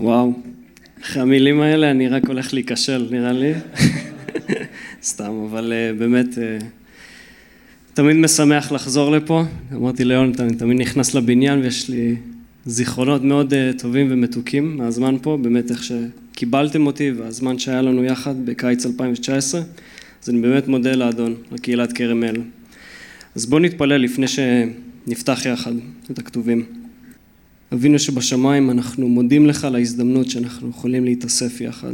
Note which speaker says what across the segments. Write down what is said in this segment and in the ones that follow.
Speaker 1: וואו, אחרי המילים האלה אני רק הולך להיכשל נראה לי. סתם, אבל uh, באמת uh, תמיד משמח לחזור לפה. אמרתי ליונתן, אני תמיד נכנס לבניין ויש לי זיכרונות מאוד uh, טובים ומתוקים מהזמן פה, באמת איך שקיבלתם אותי והזמן שהיה לנו יחד בקיץ 2019. אז אני באמת מודה לאדון, לקהילת כרם אל. אז בואו נתפלל לפני שנפתח יחד את הכתובים. אבינו שבשמיים, אנחנו מודים לך על ההזדמנות שאנחנו יכולים להתאסף יחד.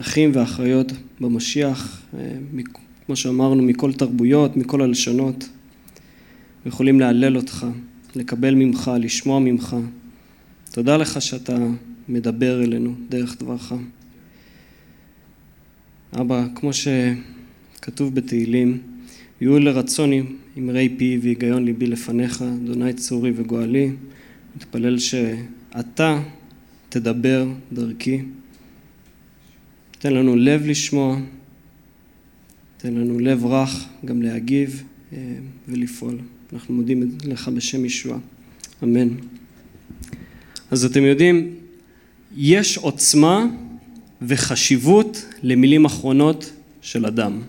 Speaker 1: אחים ואחיות במשיח, אה, כמו שאמרנו, מכל תרבויות, מכל הלשונות. יכולים להלל אותך, לקבל ממך, לשמוע ממך. תודה לך שאתה מדבר אלינו דרך דברך. אבא, כמו שכתוב בתהילים, יהיו לרצון אמרי פי והיגיון ליבי לפניך, אדוני צורי וגואלי. מתפלל שאתה תדבר דרכי. תן לנו לב לשמוע, תן לנו לב רך גם להגיב אה, ולפעול. אנחנו מודים לך בשם ישוע. אמן. אז אתם יודעים, יש עוצמה וחשיבות למילים אחרונות של אדם.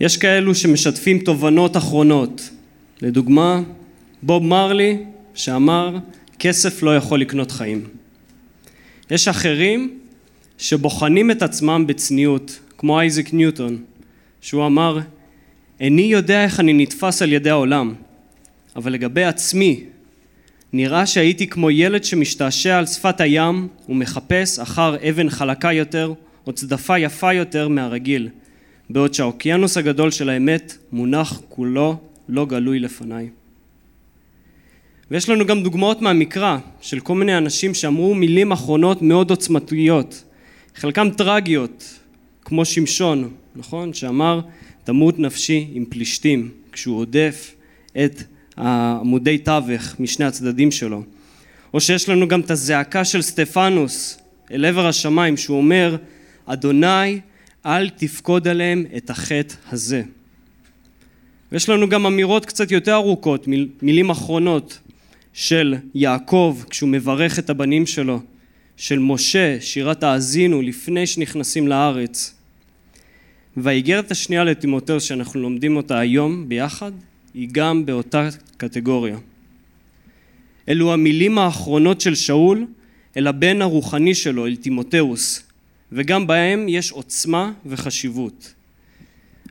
Speaker 1: יש כאלו שמשתפים תובנות אחרונות. לדוגמה, בוב מרלי שאמר, כסף לא יכול לקנות חיים. יש אחרים שבוחנים את עצמם בצניעות, כמו אייזק ניוטון, שהוא אמר, איני יודע איך אני נתפס על ידי העולם, אבל לגבי עצמי, נראה שהייתי כמו ילד שמשתעשע על שפת הים ומחפש אחר אבן חלקה יותר או צדפה יפה יותר מהרגיל, בעוד שהאוקיינוס הגדול של האמת מונח כולו לא גלוי לפניי. ויש לנו גם דוגמאות מהמקרא של כל מיני אנשים שאמרו מילים אחרונות מאוד עוצמתיות, חלקם טרגיות, כמו שמשון, נכון? שאמר תמות נפשי עם פלישתים, כשהוא עודף את עמודי תווך משני הצדדים שלו. או שיש לנו גם את הזעקה של סטפנוס אל עבר השמיים, שהוא אומר, אדוני, אל תפקוד עליהם את החטא הזה. ויש לנו גם אמירות קצת יותר ארוכות, מילים אחרונות, של יעקב כשהוא מברך את הבנים שלו, של משה, שירת האזינו לפני שנכנסים לארץ. והאיגרת השנייה לטימותאוס שאנחנו לומדים אותה היום ביחד, היא גם באותה קטגוריה. אלו המילים האחרונות של שאול אל הבן הרוחני שלו, אל טימותאוס, וגם בהם יש עוצמה וחשיבות.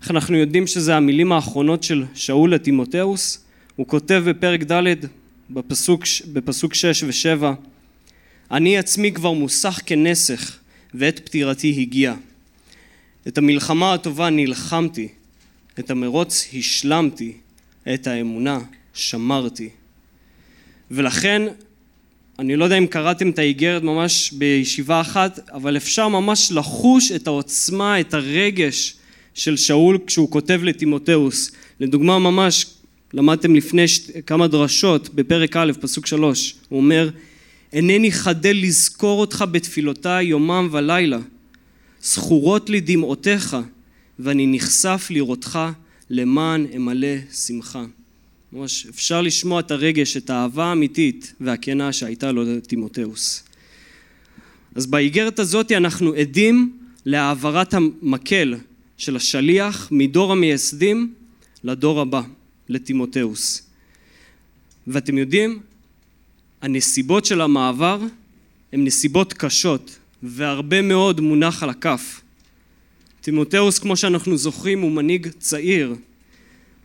Speaker 1: איך אנחנו יודעים שזה המילים האחרונות של שאול לטימותאוס? הוא כותב בפרק ד' בפסוק, בפסוק שש ושבע אני עצמי כבר מוסך כנסך ועת פטירתי הגיע. את המלחמה הטובה נלחמתי, את המרוץ השלמתי, את האמונה שמרתי. ולכן, אני לא יודע אם קראתם את האיגרת ממש בישיבה אחת, אבל אפשר ממש לחוש את העוצמה, את הרגש של שאול כשהוא כותב לטימותאוס. לדוגמה ממש למדתם לפני ש... כמה דרשות בפרק א', פסוק שלוש, הוא אומר, אינני חדל לזכור אותך בתפילותיי יומם ולילה, זכורות לי דמעותיך, ואני נחשף לראותך למען אמלא שמחה. ממש אפשר לשמוע את הרגש, את האהבה האמיתית והכנה שהייתה לו לטימותאוס. אז באיגרת הזאת אנחנו עדים להעברת המקל של השליח מדור המייסדים לדור הבא. לטימותאוס. ואתם יודעים, הנסיבות של המעבר הן נסיבות קשות והרבה מאוד מונח על הכף. טימותאוס, כמו שאנחנו זוכרים, הוא מנהיג צעיר.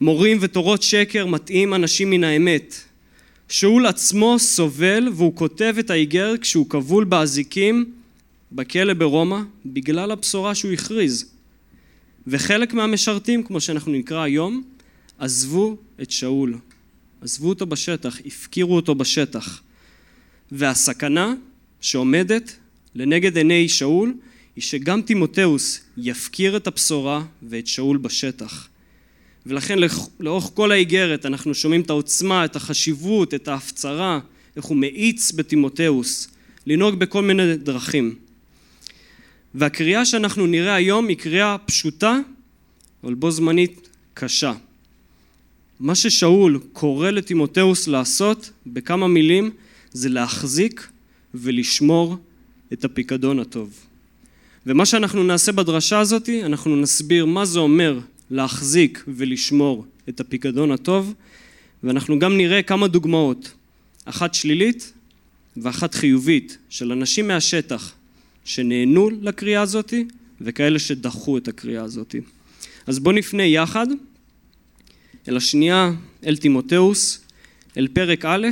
Speaker 1: מורים ותורות שקר מטעים אנשים מן האמת. שאול עצמו סובל והוא כותב את האיגרת כשהוא כבול באזיקים בכלא ברומא בגלל הבשורה שהוא הכריז. וחלק מהמשרתים, כמו שאנחנו נקרא היום, עזבו את שאול, עזבו אותו בשטח, הפקירו אותו בשטח. והסכנה שעומדת לנגד עיני שאול היא שגם תימותאוס יפקיר את הבשורה ואת שאול בשטח. ולכן לאורך כל האיגרת אנחנו שומעים את העוצמה, את החשיבות, את ההפצרה, איך הוא מאיץ בתימותאוס לנהוג בכל מיני דרכים. והקריאה שאנחנו נראה היום היא קריאה פשוטה, אבל בו זמנית קשה. מה ששאול קורא לטימותאוס לעשות בכמה מילים זה להחזיק ולשמור את הפיקדון הטוב. ומה שאנחנו נעשה בדרשה הזאת, אנחנו נסביר מה זה אומר להחזיק ולשמור את הפיקדון הטוב, ואנחנו גם נראה כמה דוגמאות, אחת שלילית ואחת חיובית, של אנשים מהשטח שנהנו לקריאה הזאת וכאלה שדחו את הקריאה הזאת. אז בואו נפנה יחד אל השנייה, אל תימותאוס, אל פרק א',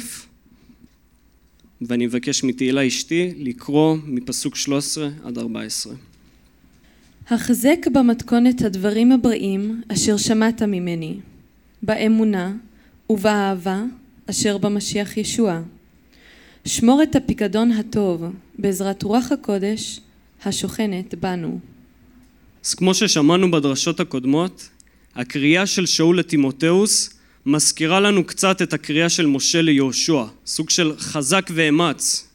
Speaker 1: ואני מבקש מתהילה אשתי לקרוא מפסוק 13 עד 14.
Speaker 2: החזק במתכונת הדברים הבריאים אשר שמעת ממני, באמונה ובאהבה אשר במשיח ישוע. שמור את הפיקדון הטוב בעזרת רוח הקודש השוכנת בנו.
Speaker 1: אז כמו ששמענו בדרשות הקודמות, הקריאה של שאול לתימותאוס מזכירה לנו קצת את הקריאה של משה ליהושע, סוג של חזק ואמץ.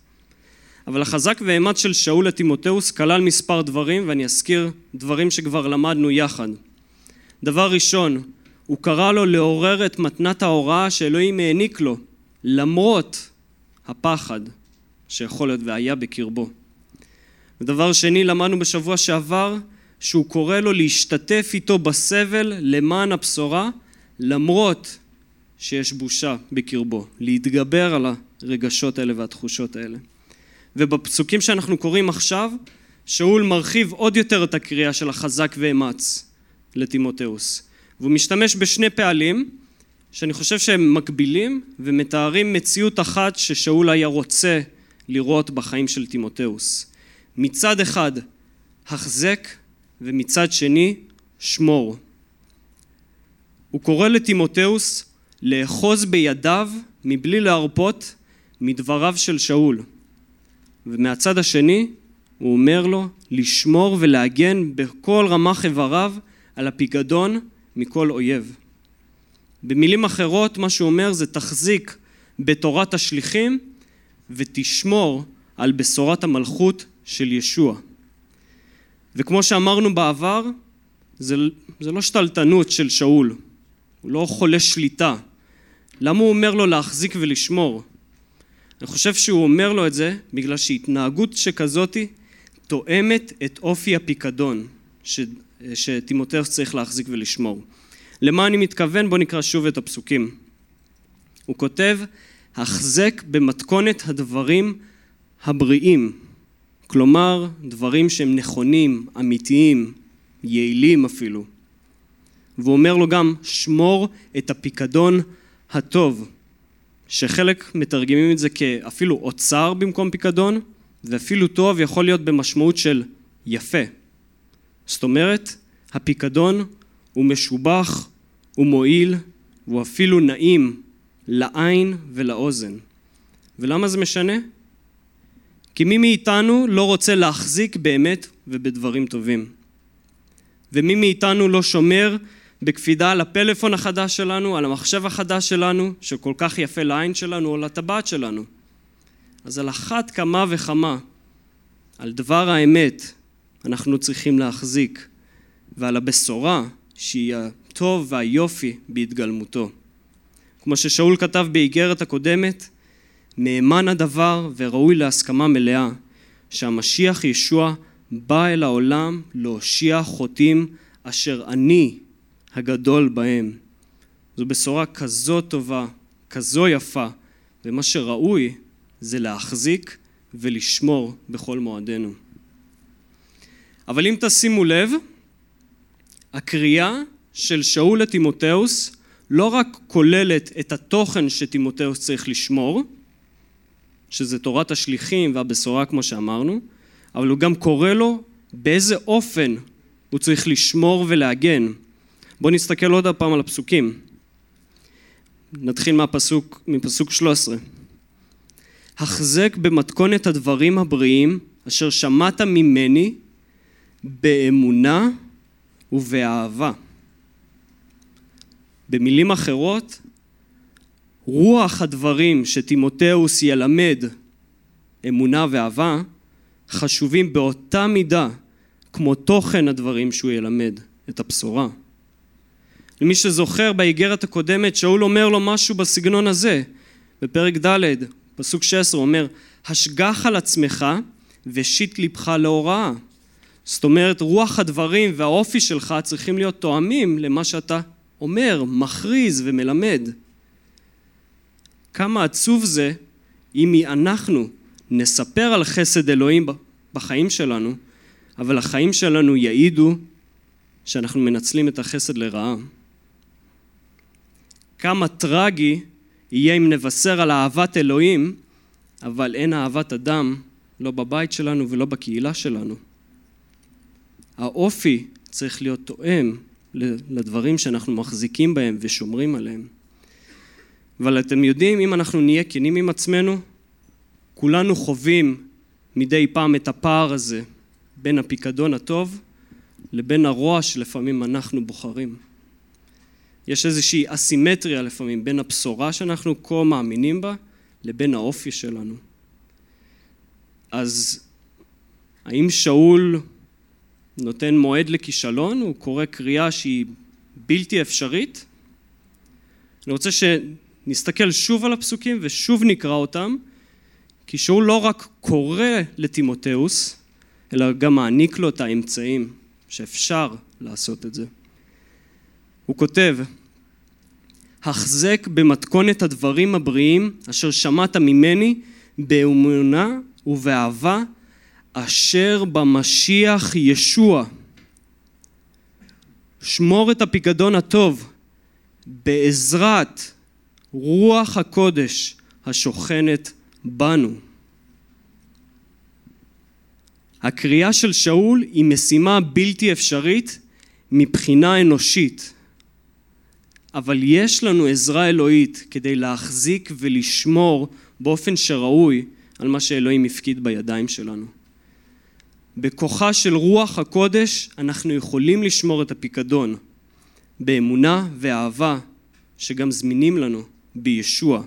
Speaker 1: אבל החזק ואמץ של שאול לתימותאוס כלל מספר דברים, ואני אזכיר דברים שכבר למדנו יחד. דבר ראשון, הוא קרא לו לעורר את מתנת ההוראה שאלוהים העניק לו, למרות הפחד שיכול להיות והיה בקרבו. ודבר שני, למדנו בשבוע שעבר, שהוא קורא לו להשתתף איתו בסבל למען הבשורה, למרות שיש בושה בקרבו, להתגבר על הרגשות האלה והתחושות האלה. ובפסוקים שאנחנו קוראים עכשיו, שאול מרחיב עוד יותר את הקריאה של החזק ואמץ לתימותאוס. והוא משתמש בשני פעלים שאני חושב שהם מקבילים ומתארים מציאות אחת ששאול היה רוצה לראות בחיים של תימותאוס. מצד אחד, החזק ומצד שני, שמור. הוא קורא לתימותאוס לאחוז בידיו מבלי להרפות מדבריו של שאול. ומהצד השני הוא אומר לו לשמור ולהגן בכל רמ"ח איבריו על הפיקדון מכל אויב. במילים אחרות מה שהוא אומר זה תחזיק בתורת השליחים ותשמור על בשורת המלכות של ישוע. וכמו שאמרנו בעבר, זה, זה לא שתלטנות של שאול, הוא לא חולה שליטה. למה הוא אומר לו להחזיק ולשמור? אני חושב שהוא אומר לו את זה בגלל שהתנהגות שכזאתי תואמת את אופי הפיקדון ש, שתימותאוס צריך להחזיק ולשמור. למה אני מתכוון? בואו נקרא שוב את הפסוקים. הוא כותב, החזק במתכונת הדברים הבריאים, כלומר דברים שהם נכונים, אמיתיים, יעילים אפילו. והוא אומר לו גם, שמור את הפיקדון הטוב, שחלק מתרגמים את זה כאפילו אוצר במקום פיקדון, ואפילו טוב יכול להיות במשמעות של יפה. זאת אומרת, הפיקדון הוא משובח, הוא מועיל, הוא אפילו נעים לעין ולאוזן. ולמה זה משנה? כי מי מאיתנו לא רוצה להחזיק באמת ובדברים טובים. ומי מאיתנו לא שומר בקפידה על הפלאפון החדש שלנו, על המחשב החדש שלנו, שכל כך יפה לעין שלנו, או לטבעת שלנו. אז על אחת כמה וכמה, על דבר האמת, אנחנו צריכים להחזיק, ועל הבשורה, שהיא הטוב והיופי בהתגלמותו. כמו ששאול כתב באיגרת הקודמת, נאמן הדבר וראוי להסכמה מלאה, שהמשיח ישוע בא אל העולם להושיע חוטאים אשר אני הגדול בהם. זו בשורה כזו טובה, כזו יפה, ומה שראוי זה להחזיק ולשמור בכל מועדנו. אבל אם תשימו לב, הקריאה של שאול לתימותאוס לא רק כוללת את התוכן שתימותאוס צריך לשמור, שזה תורת השליחים והבשורה כמו שאמרנו, אבל הוא גם קורא לו באיזה אופן הוא צריך לשמור ולהגן. בואו נסתכל עוד פעם על הפסוקים. נתחיל מהפסוק, מפסוק 13. החזק במתכונת הדברים הבריאים אשר שמעת ממני באמונה ובאהבה. במילים אחרות, רוח הדברים שתימותאוס ילמד אמונה ואהבה חשובים באותה מידה כמו תוכן הדברים שהוא ילמד את הבשורה. למי שזוכר באיגרת הקודמת שאול אומר לו משהו בסגנון הזה בפרק ד' פסוק 16 הוא אומר השגח על עצמך ושיט לבך להוראה. זאת אומרת, רוח הדברים והאופי שלך צריכים להיות תואמים למה שאתה אומר, מכריז ומלמד. כמה עצוב זה אם אנחנו נספר על חסד אלוהים בחיים שלנו, אבל החיים שלנו יעידו שאנחנו מנצלים את החסד לרעה. כמה טרגי יהיה אם נבשר על אהבת אלוהים, אבל אין אהבת אדם, לא בבית שלנו ולא בקהילה שלנו. האופי צריך להיות תואם לדברים שאנחנו מחזיקים בהם ושומרים עליהם. אבל אתם יודעים, אם אנחנו נהיה כנים עם עצמנו, כולנו חווים מדי פעם את הפער הזה בין הפיקדון הטוב לבין הרוע שלפעמים אנחנו בוחרים. יש איזושהי אסימטריה לפעמים בין הבשורה שאנחנו כה מאמינים בה לבין האופי שלנו. אז האם שאול נותן מועד לכישלון? הוא קורא קריאה שהיא בלתי אפשרית? אני רוצה שנסתכל שוב על הפסוקים ושוב נקרא אותם, כי שאול לא רק קורא לטימותאוס, אלא גם מעניק לו את האמצעים שאפשר לעשות את זה. הוא כותב, החזק במתכונת הדברים הבריאים אשר שמעת ממני באמונה ובאהבה אשר במשיח ישוע. שמור את הפיקדון הטוב בעזרת רוח הקודש השוכנת בנו. הקריאה של שאול היא משימה בלתי אפשרית מבחינה אנושית, אבל יש לנו עזרה אלוהית כדי להחזיק ולשמור באופן שראוי על מה שאלוהים הפקיד בידיים שלנו. בכוחה של רוח הקודש אנחנו יכולים לשמור את הפיקדון באמונה ואהבה שגם זמינים לנו בישוע.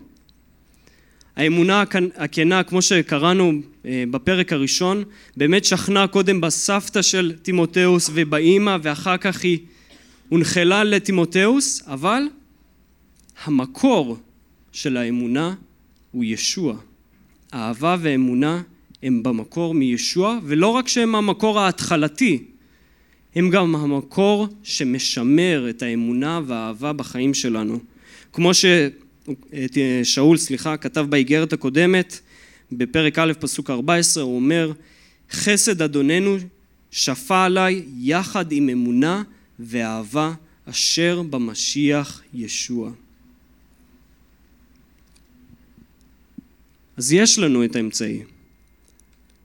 Speaker 1: האמונה הכנה, כמו שקראנו אה, בפרק הראשון, באמת שכנה קודם בסבתא של תימותאוס ובאימא, ואחר כך היא הונחלה לטימותאוס, אבל המקור של האמונה הוא ישוע. אהבה ואמונה הם במקור מישוע, ולא רק שהם המקור ההתחלתי, הם גם המקור שמשמר את האמונה והאהבה בחיים שלנו. כמו ששאול, סליחה, כתב באיגרת הקודמת, בפרק א', פסוק 14, הוא אומר, חסד אדוננו שפע עליי יחד עם אמונה ואהבה אשר במשיח ישוע. אז יש לנו את האמצעי.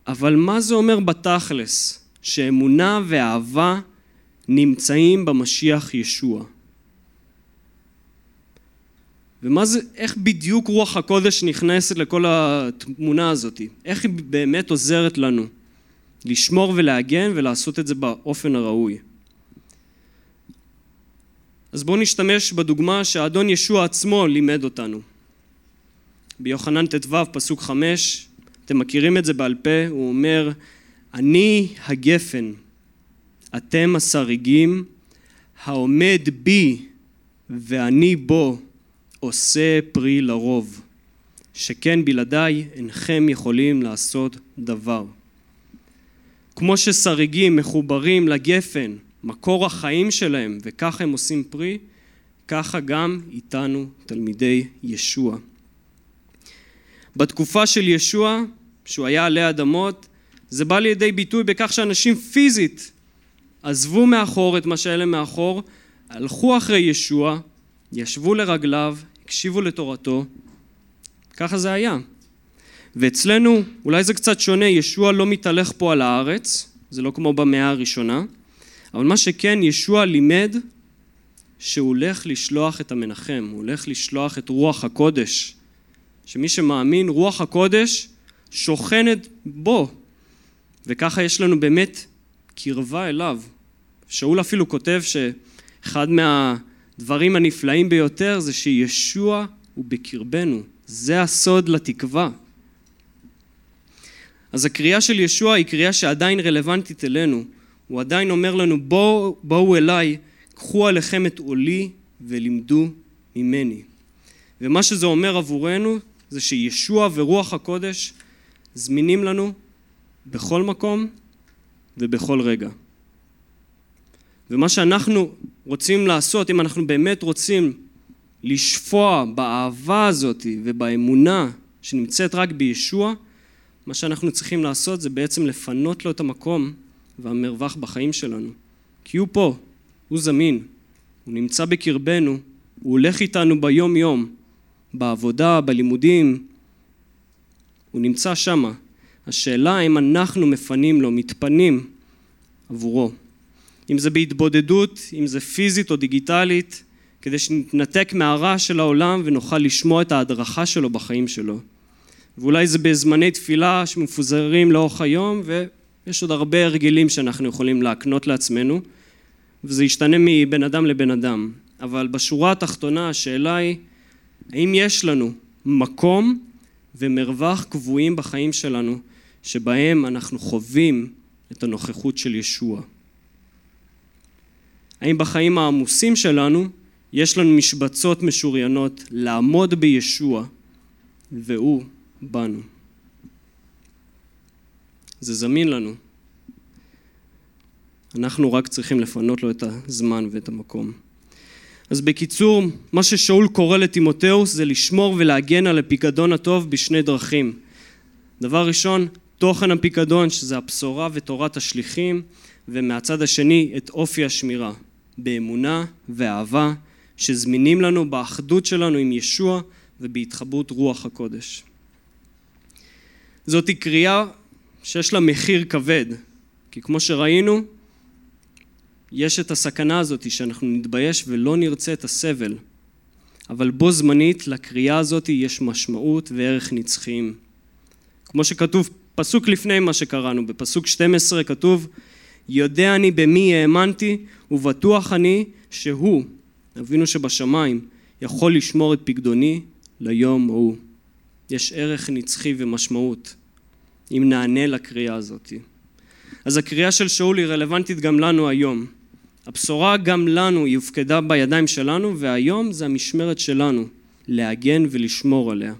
Speaker 1: אבל מה זה אומר בתכלס? שאמונה ואהבה נמצאים במשיח ישוע. ומה זה, איך בדיוק רוח הקודש נכנסת לכל התמונה הזאת? איך היא באמת עוזרת לנו לשמור ולהגן ולעשות את זה באופן הראוי? אז בואו נשתמש בדוגמה שהאדון ישוע עצמו לימד אותנו. ביוחנן ט"ו פסוק חמש אתם מכירים את זה בעל פה, הוא אומר, אני הגפן, אתם השריגים, העומד בי ואני בו עושה פרי לרוב, שכן בלעדיי אינכם יכולים לעשות דבר. כמו ששריגים מחוברים לגפן, מקור החיים שלהם, וככה הם עושים פרי, ככה גם איתנו תלמידי ישוע. בתקופה של ישוע שהוא היה עלי אדמות, זה בא לידי ביטוי בכך שאנשים פיזית עזבו מאחור את מה שהיה להם מאחור, הלכו אחרי ישוע, ישבו לרגליו, הקשיבו לתורתו, ככה זה היה. ואצלנו, אולי זה קצת שונה, ישוע לא מתהלך פה על הארץ, זה לא כמו במאה הראשונה, אבל מה שכן, ישוע לימד שהוא הולך לשלוח את המנחם, הוא הולך לשלוח את רוח הקודש, שמי שמאמין, רוח הקודש שוכנת בו, וככה יש לנו באמת קרבה אליו. שאול אפילו כותב שאחד מהדברים הנפלאים ביותר זה שישוע הוא בקרבנו, זה הסוד לתקווה. אז הקריאה של ישוע היא קריאה שעדיין רלוונטית אלינו. הוא עדיין אומר לנו בואו, בואו אליי, קחו עליכם את עולי ולימדו ממני. ומה שזה אומר עבורנו זה שישוע ורוח הקודש זמינים לנו בכל מקום ובכל רגע. ומה שאנחנו רוצים לעשות, אם אנחנו באמת רוצים לשפוע באהבה הזאת ובאמונה שנמצאת רק בישוע, מה שאנחנו צריכים לעשות זה בעצם לפנות לו את המקום והמרווח בחיים שלנו. כי הוא פה, הוא זמין, הוא נמצא בקרבנו, הוא הולך איתנו ביום יום, בעבודה, בלימודים, הוא נמצא שמה. השאלה אם אנחנו מפנים לו, מתפנים עבורו. אם זה בהתבודדות, אם זה פיזית או דיגיטלית, כדי שנתנתק מהרע של העולם ונוכל לשמוע את ההדרכה שלו בחיים שלו. ואולי זה בזמני תפילה שמפוזרים לאורך היום, ויש עוד הרבה הרגלים שאנחנו יכולים להקנות לעצמנו, וזה ישתנה מבן אדם לבן אדם. אבל בשורה התחתונה השאלה היא, האם יש לנו מקום ומרווח קבועים בחיים שלנו, שבהם אנחנו חווים את הנוכחות של ישוע? האם בחיים העמוסים שלנו יש לנו משבצות משוריינות לעמוד בישוע והוא בנו. זה זמין לנו. אנחנו רק צריכים לפנות לו את הזמן ואת המקום. אז בקיצור, מה ששאול קורא לטימותאוס זה לשמור ולהגן על הפיקדון הטוב בשני דרכים. דבר ראשון, תוכן הפיקדון, שזה הבשורה ותורת השליחים, ומהצד השני, את אופי השמירה, באמונה ואהבה, שזמינים לנו באחדות שלנו עם ישוע ובהתחברות רוח הקודש. זאתי קריאה שיש לה מחיר כבד, כי כמו שראינו, יש את הסכנה הזאת שאנחנו נתבייש ולא נרצה את הסבל, אבל בו זמנית לקריאה הזאת יש משמעות וערך נצחיים. כמו שכתוב פסוק לפני מה שקראנו, בפסוק 12 כתוב יודע אני במי האמנתי ובטוח אני שהוא, אבינו שבשמיים, יכול לשמור את פקדוני ליום ההוא. יש ערך נצחי ומשמעות אם נענה לקריאה הזאת. אז הקריאה של שאול היא רלוונטית גם לנו היום. הבשורה גם לנו היא הופקדה בידיים שלנו והיום זה המשמרת שלנו להגן ולשמור עליה.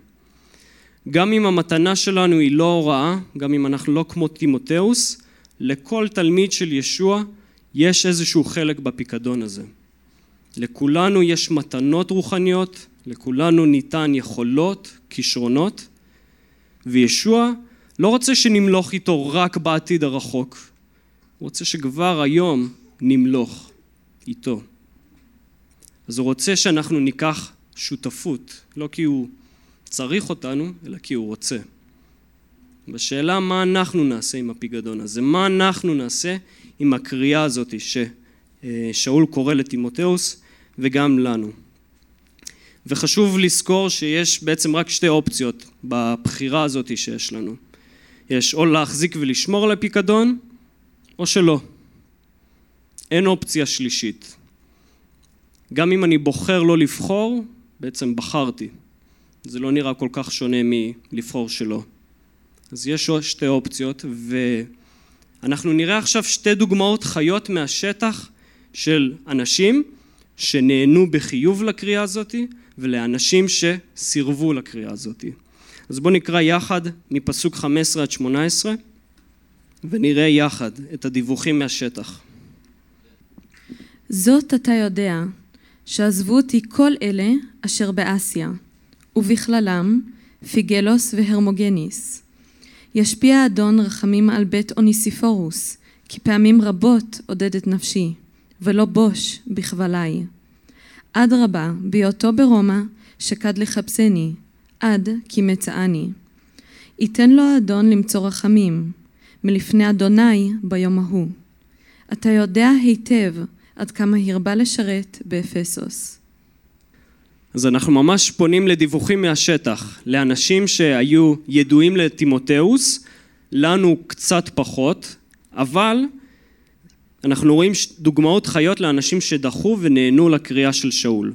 Speaker 1: גם אם המתנה שלנו היא לא הוראה, גם אם אנחנו לא כמו טימותאוס, לכל תלמיד של ישוע יש איזשהו חלק בפיקדון הזה. לכולנו יש מתנות רוחניות, לכולנו ניתן יכולות, כישרונות, וישוע לא רוצה שנמלוך איתו רק בעתיד הרחוק, הוא רוצה שכבר היום נמלוך איתו. אז הוא רוצה שאנחנו ניקח שותפות, לא כי הוא צריך אותנו, אלא כי הוא רוצה. בשאלה מה אנחנו נעשה עם הפיקדון הזה, מה אנחנו נעשה עם הקריאה הזאת ששאול קורא לטימותאוס וגם לנו. וחשוב לזכור שיש בעצם רק שתי אופציות בבחירה הזאת שיש לנו. יש או להחזיק ולשמור על הפיקדון, או שלא. אין אופציה שלישית. גם אם אני בוחר לא לבחור, בעצם בחרתי. זה לא נראה כל כך שונה מלבחור שלא. אז יש שתי אופציות, ואנחנו נראה עכשיו שתי דוגמאות חיות מהשטח של אנשים שנהנו בחיוב לקריאה הזאת, ולאנשים שסירבו לקריאה הזאת. אז בואו נקרא יחד מפסוק 15 עד 18 ונראה יחד את הדיווחים מהשטח.
Speaker 2: זאת אתה יודע, שעזבו אותי כל אלה אשר באסיה, ובכללם פיגלוס והרמוגניס. ישפיע אדון רחמים על בית אוניסיפורוס, כי פעמים רבות עודד את נפשי, ולא בוש בכבלי. אדרבה, בהיותו ברומא, שקד לחפשני, עד כי מצאני. ייתן לו האדון למצוא רחמים, מלפני אדוני ביום ההוא. אתה יודע היטב עד כמה הרבה לשרת באפסוס.
Speaker 1: אז אנחנו ממש פונים לדיווחים מהשטח, לאנשים שהיו ידועים לטימותאוס, לנו קצת פחות, אבל אנחנו רואים דוגמאות חיות לאנשים שדחו ונהנו לקריאה של שאול.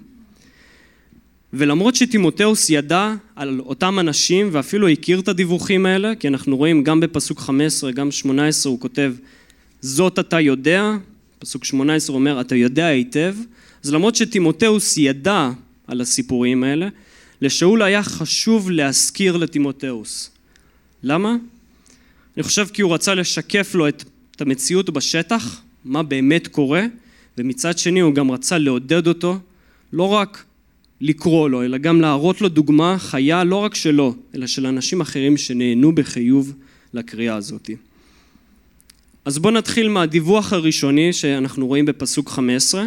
Speaker 1: ולמרות שטימותאוס ידע על אותם אנשים ואפילו הכיר את הדיווחים האלה, כי אנחנו רואים גם בפסוק 15, גם 18 הוא כותב זאת אתה יודע, פסוק 18 אומר אתה יודע היטב, אז למרות שטימותאוס ידע על הסיפורים האלה, לשאול היה חשוב להזכיר לטימותאוס. למה? אני חושב כי הוא רצה לשקף לו את, את המציאות בשטח, מה באמת קורה, ומצד שני הוא גם רצה לעודד אותו, לא רק לקרוא לו, אלא גם להראות לו דוגמה חיה לא רק שלו, אלא של אנשים אחרים שנהנו בחיוב לקריאה הזאת. אז בואו נתחיל מהדיווח הראשוני שאנחנו רואים בפסוק 15,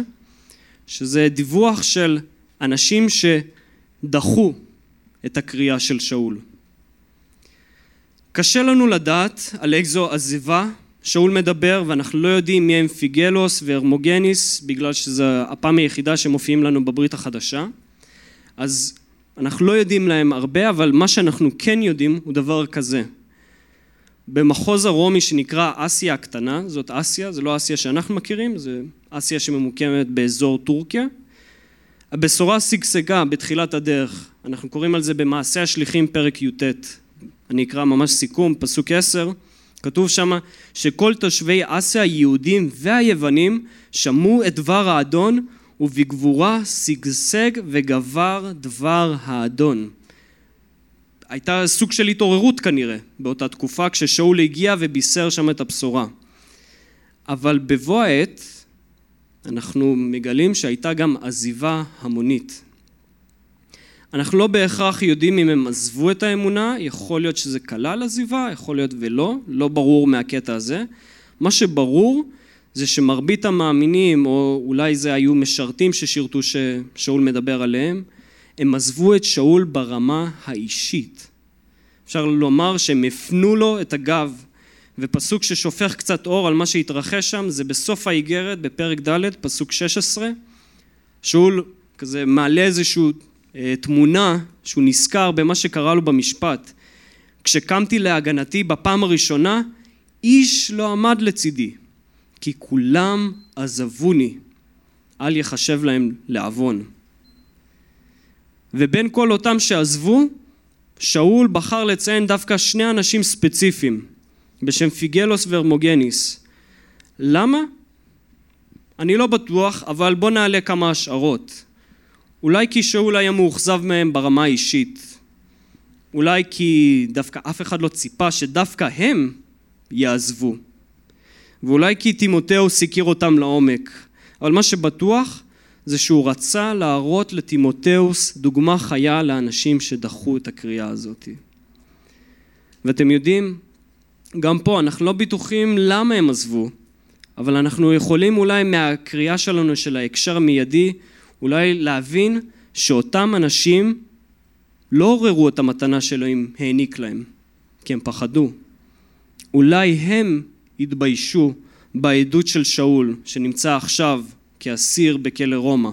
Speaker 1: שזה דיווח של אנשים שדחו את הקריאה של שאול. קשה לנו לדעת על איזו עזיבה שאול מדבר ואנחנו לא יודעים מי הם פיגלוס והרמוגניס בגלל שזו הפעם היחידה שמופיעים לנו בברית החדשה אז אנחנו לא יודעים להם הרבה אבל מה שאנחנו כן יודעים הוא דבר כזה במחוז הרומי שנקרא אסיה הקטנה, זאת אסיה, זה לא אסיה שאנחנו מכירים, זה אסיה שממוקמת באזור טורקיה. הבשורה שגשגה בתחילת הדרך, אנחנו קוראים על זה במעשה השליחים פרק י"ט, אני אקרא ממש סיכום, פסוק עשר, כתוב שם שכל תושבי אסיה היהודים והיוונים שמעו את דבר האדון ובגבורה שגשג וגבר דבר האדון. הייתה סוג של התעוררות כנראה באותה תקופה כששאול הגיע ובישר שם את הבשורה. אבל בבוא העת אנחנו מגלים שהייתה גם עזיבה המונית. אנחנו לא בהכרח יודעים אם הם עזבו את האמונה, יכול להיות שזה כלל עזיבה, יכול להיות ולא, לא ברור מהקטע הזה. מה שברור זה שמרבית המאמינים, או אולי זה היו משרתים ששירתו ששאול מדבר עליהם, הם עזבו את שאול ברמה האישית. אפשר לומר שהם הפנו לו את הגב, ופסוק ששופך קצת אור על מה שהתרחש שם זה בסוף האיגרת בפרק ד' פסוק 16 שאול כזה מעלה איזושהי אה, תמונה שהוא נזכר במה שקרה לו במשפט. כשקמתי להגנתי בפעם הראשונה איש לא עמד לצידי כי כולם עזבוני אל יחשב להם לעוון. ובין כל אותם שעזבו, שאול בחר לציין דווקא שני אנשים ספציפיים, בשם פיגלוס והרמוגניס. למה? אני לא בטוח, אבל בוא נעלה כמה השערות. אולי כי שאול היה מאוכזב מהם ברמה האישית. אולי כי דווקא אף אחד לא ציפה שדווקא הם יעזבו. ואולי כי תימותאוס הכיר אותם לעומק. אבל מה שבטוח זה שהוא רצה להראות לטימותאוס דוגמה חיה לאנשים שדחו את הקריאה הזאת. ואתם יודעים, גם פה אנחנו לא בטוחים למה הם עזבו, אבל אנחנו יכולים אולי מהקריאה שלנו של ההקשר המיידי, אולי להבין שאותם אנשים לא עוררו את המתנה שאלוהים העניק להם, כי הם פחדו. אולי הם התביישו בעדות של שאול, שנמצא עכשיו כאסיר בכלא רומא.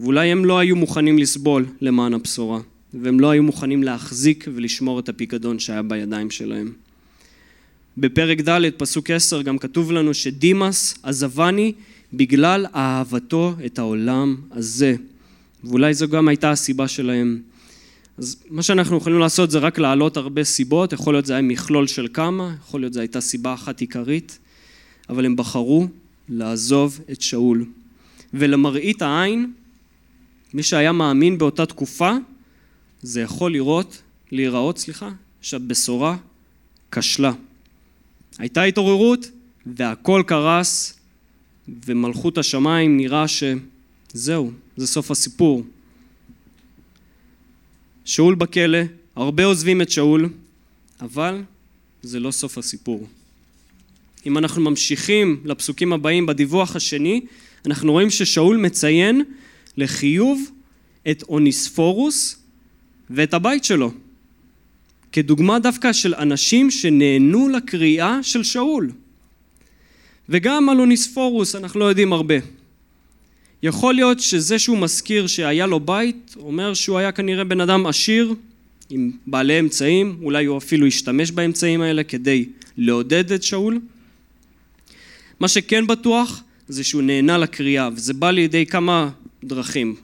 Speaker 1: ואולי הם לא היו מוכנים לסבול למען הבשורה, והם לא היו מוכנים להחזיק ולשמור את הפיקדון שהיה בידיים שלהם. בפרק ד', פסוק 10, גם כתוב לנו שדימאס עזבני בגלל אהבתו את העולם הזה. ואולי זו גם הייתה הסיבה שלהם. אז מה שאנחנו יכולים לעשות זה רק להעלות הרבה סיבות, יכול להיות זה היה מכלול של כמה, יכול להיות זו הייתה סיבה אחת עיקרית, אבל הם בחרו לעזוב את שאול. ולמראית העין, מי שהיה מאמין באותה תקופה, זה יכול לראות, להיראות, סליחה, שהבשורה כשלה. הייתה התעוררות והכל קרס ומלכות השמיים נראה שזהו, זה סוף הסיפור. שאול בכלא, הרבה עוזבים את שאול, אבל זה לא סוף הסיפור. אם אנחנו ממשיכים לפסוקים הבאים בדיווח השני, אנחנו רואים ששאול מציין לחיוב את אוניספורוס ואת הבית שלו, כדוגמה דווקא של אנשים שנהנו לקריאה של שאול. וגם על אוניספורוס אנחנו לא יודעים הרבה. יכול להיות שזה שהוא מזכיר שהיה לו בית, אומר שהוא היה כנראה בן אדם עשיר, עם בעלי אמצעים, אולי הוא אפילו השתמש באמצעים האלה כדי לעודד את שאול. מה שכן בטוח זה שהוא נהנה לקריאה, וזה בא לידי כמה דרכים.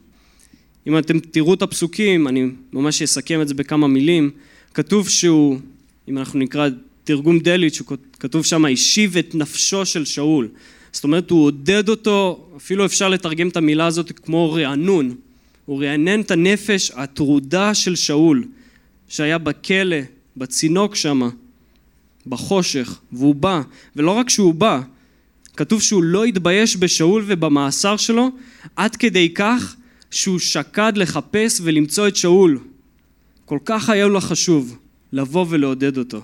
Speaker 1: אם אתם תראו את הפסוקים, אני ממש אסכם את זה בכמה מילים, כתוב שהוא, אם אנחנו נקרא תרגום דליץ', כתוב שם, השיב את נפשו של שאול. זאת אומרת, הוא עודד אותו, אפילו אפשר לתרגם את המילה הזאת כמו רענון. הוא רענן את הנפש הטרודה של שאול, שהיה בכלא, בצינוק שם, בחושך, והוא בא, ולא רק שהוא בא, כתוב שהוא לא התבייש בשאול ובמאסר שלו, עד כדי כך שהוא שקד לחפש ולמצוא את שאול. כל כך היה לו חשוב לבוא ולעודד אותו.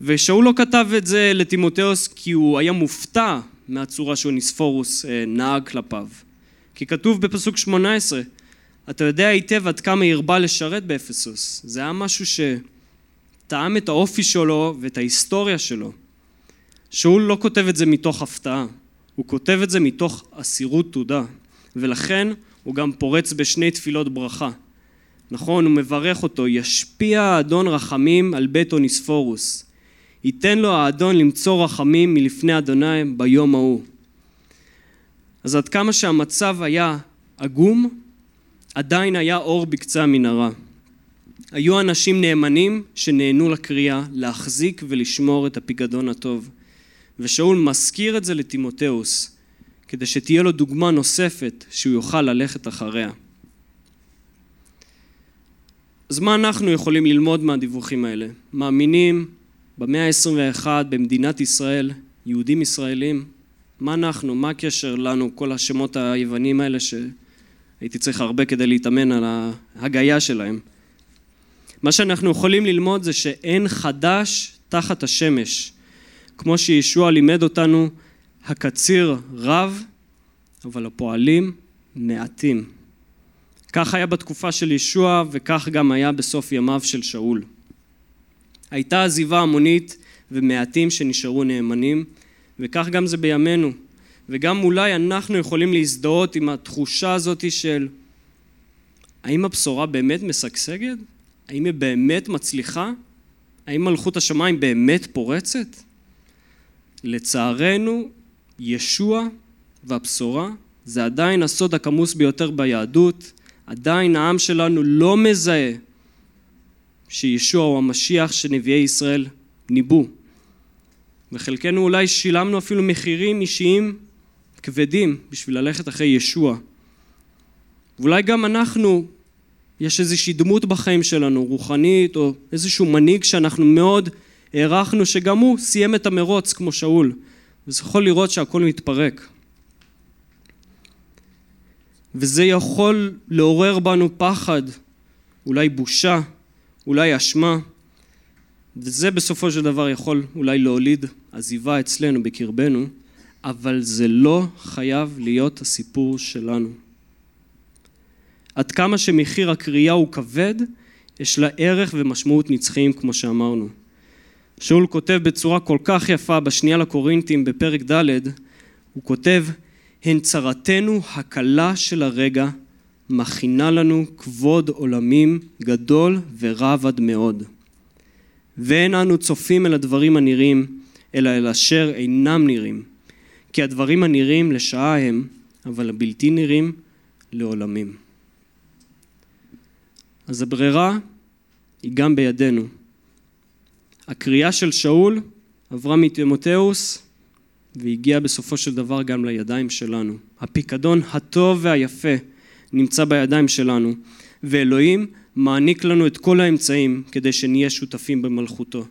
Speaker 1: ושאול לא כתב את זה לטימותאוס כי הוא היה מופתע מהצורה שאוניספורוס אה, נהג כלפיו. כי כתוב בפסוק 18, אתה יודע היטב עד כמה הרבה לשרת באפסוס. זה היה משהו שטעם את האופי שלו ואת ההיסטוריה שלו. שאול לא כותב את זה מתוך הפתעה, הוא כותב את זה מתוך אסירות תודה, ולכן הוא גם פורץ בשני תפילות ברכה. נכון, הוא מברך אותו, ישפיע האדון רחמים על בית אוניספורוס. ייתן לו האדון למצוא רחמים מלפני אדוני ביום ההוא. אז עד כמה שהמצב היה עגום, עדיין היה אור בקצה המנהרה. היו אנשים נאמנים שנהנו לקריאה להחזיק ולשמור את הפיקדון הטוב. ושאול מזכיר את זה לטימותאוס, כדי שתהיה לו דוגמה נוספת שהוא יוכל ללכת אחריה. אז מה אנחנו יכולים ללמוד מהדיווחים האלה? מאמינים במאה ה-21 במדינת ישראל, יהודים ישראלים, מה אנחנו, מה הקשר לנו, כל השמות היוונים האלה שהייתי צריך הרבה כדי להתאמן על ההגייה שלהם. מה שאנחנו יכולים ללמוד זה שאין חדש תחת השמש. כמו שישוע לימד אותנו, הקציר רב, אבל הפועלים מעטים. כך היה בתקופה של ישוע וכך גם היה בסוף ימיו של שאול. הייתה עזיבה המונית ומעטים שנשארו נאמנים, וכך גם זה בימינו. וגם אולי אנחנו יכולים להזדהות עם התחושה הזאת של האם הבשורה באמת משגשגת? האם היא באמת מצליחה? האם מלכות השמיים באמת פורצת? לצערנו, ישוע והבשורה זה עדיין הסוד הכמוס ביותר ביהדות, עדיין העם שלנו לא מזהה שישוע הוא המשיח שנביאי ישראל ניבאו. וחלקנו אולי שילמנו אפילו מחירים אישיים כבדים בשביל ללכת אחרי ישוע. ואולי גם אנחנו, יש איזושהי דמות בחיים שלנו, רוחנית, או איזשהו מנהיג שאנחנו מאוד הערכנו שגם הוא סיים את המרוץ כמו שאול, וזה יכול לראות שהכל מתפרק. וזה יכול לעורר בנו פחד, אולי בושה, אולי אשמה, וזה בסופו של דבר יכול אולי להוליד עזיבה אצלנו בקרבנו, אבל זה לא חייב להיות הסיפור שלנו. עד כמה שמחיר הקריאה הוא כבד, יש לה ערך ומשמעות נצחיים כמו שאמרנו. שאול כותב בצורה כל כך יפה בשנייה לקורינטים בפרק ד', הוא כותב, הן צרתנו הקלה של הרגע מכינה לנו כבוד עולמים גדול ורב עד מאוד. ואין אנו צופים אל הדברים הנראים, אלא אל אשר אינם נראים. כי הדברים הנראים לשעה הם, אבל הבלתי נראים לעולמים. אז הברירה היא גם בידינו. הקריאה של שאול עברה מתימותאוס והגיעה בסופו של דבר גם לידיים שלנו. הפיקדון הטוב והיפה נמצא בידיים שלנו, ואלוהים מעניק לנו את כל האמצעים כדי שנהיה שותפים במלכותו.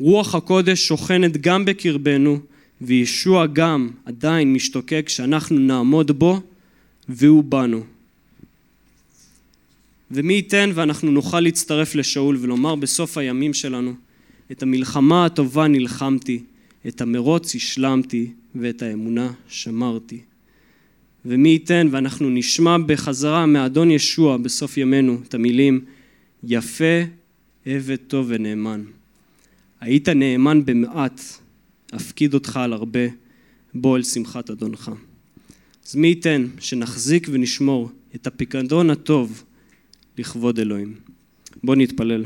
Speaker 1: רוח הקודש שוכנת גם בקרבנו, וישוע גם עדיין משתוקק שאנחנו נעמוד בו והוא בנו. ומי ייתן ואנחנו נוכל להצטרף לשאול ולומר בסוף הימים שלנו, את המלחמה הטובה נלחמתי, את המרוץ השלמתי ואת האמונה שמרתי. ומי ייתן ואנחנו נשמע בחזרה מאדון ישוע בסוף ימינו את המילים יפה, עבד טוב ונאמן. היית נאמן במעט, אפקיד אותך על הרבה, בוא אל שמחת אדונך. אז מי ייתן שנחזיק ונשמור את הפיקדון הטוב לכבוד אלוהים. בוא נתפלל.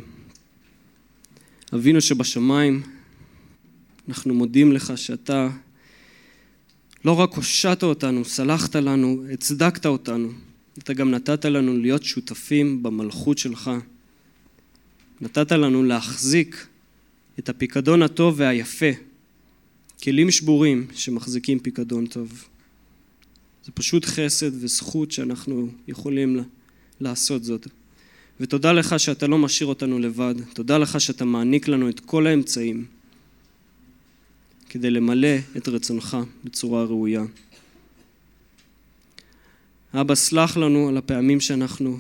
Speaker 1: אבינו שבשמיים, אנחנו מודים לך שאתה לא רק הושעת אותנו, סלחת לנו, הצדקת אותנו, אתה גם נתת לנו להיות שותפים במלכות שלך. נתת לנו להחזיק את הפיקדון הטוב והיפה, כלים שבורים שמחזיקים פיקדון טוב. זה פשוט חסד וזכות שאנחנו יכולים לעשות זאת. ותודה לך שאתה לא משאיר אותנו לבד. תודה לך שאתה מעניק לנו את כל האמצעים כדי למלא את רצונך בצורה ראויה. אבא, סלח לנו על הפעמים שאנחנו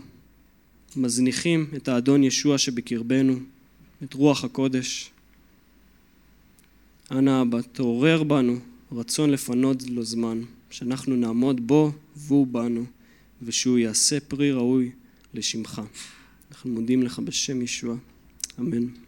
Speaker 1: מזניחים את האדון ישוע שבקרבנו, את רוח הקודש. אנא אבא, תעורר בנו רצון לפנות לו זמן, שאנחנו נעמוד בו והוא בנו, ושהוא יעשה פרי ראוי לשמך. אנחנו מודים לך בשם ישוע, אמן.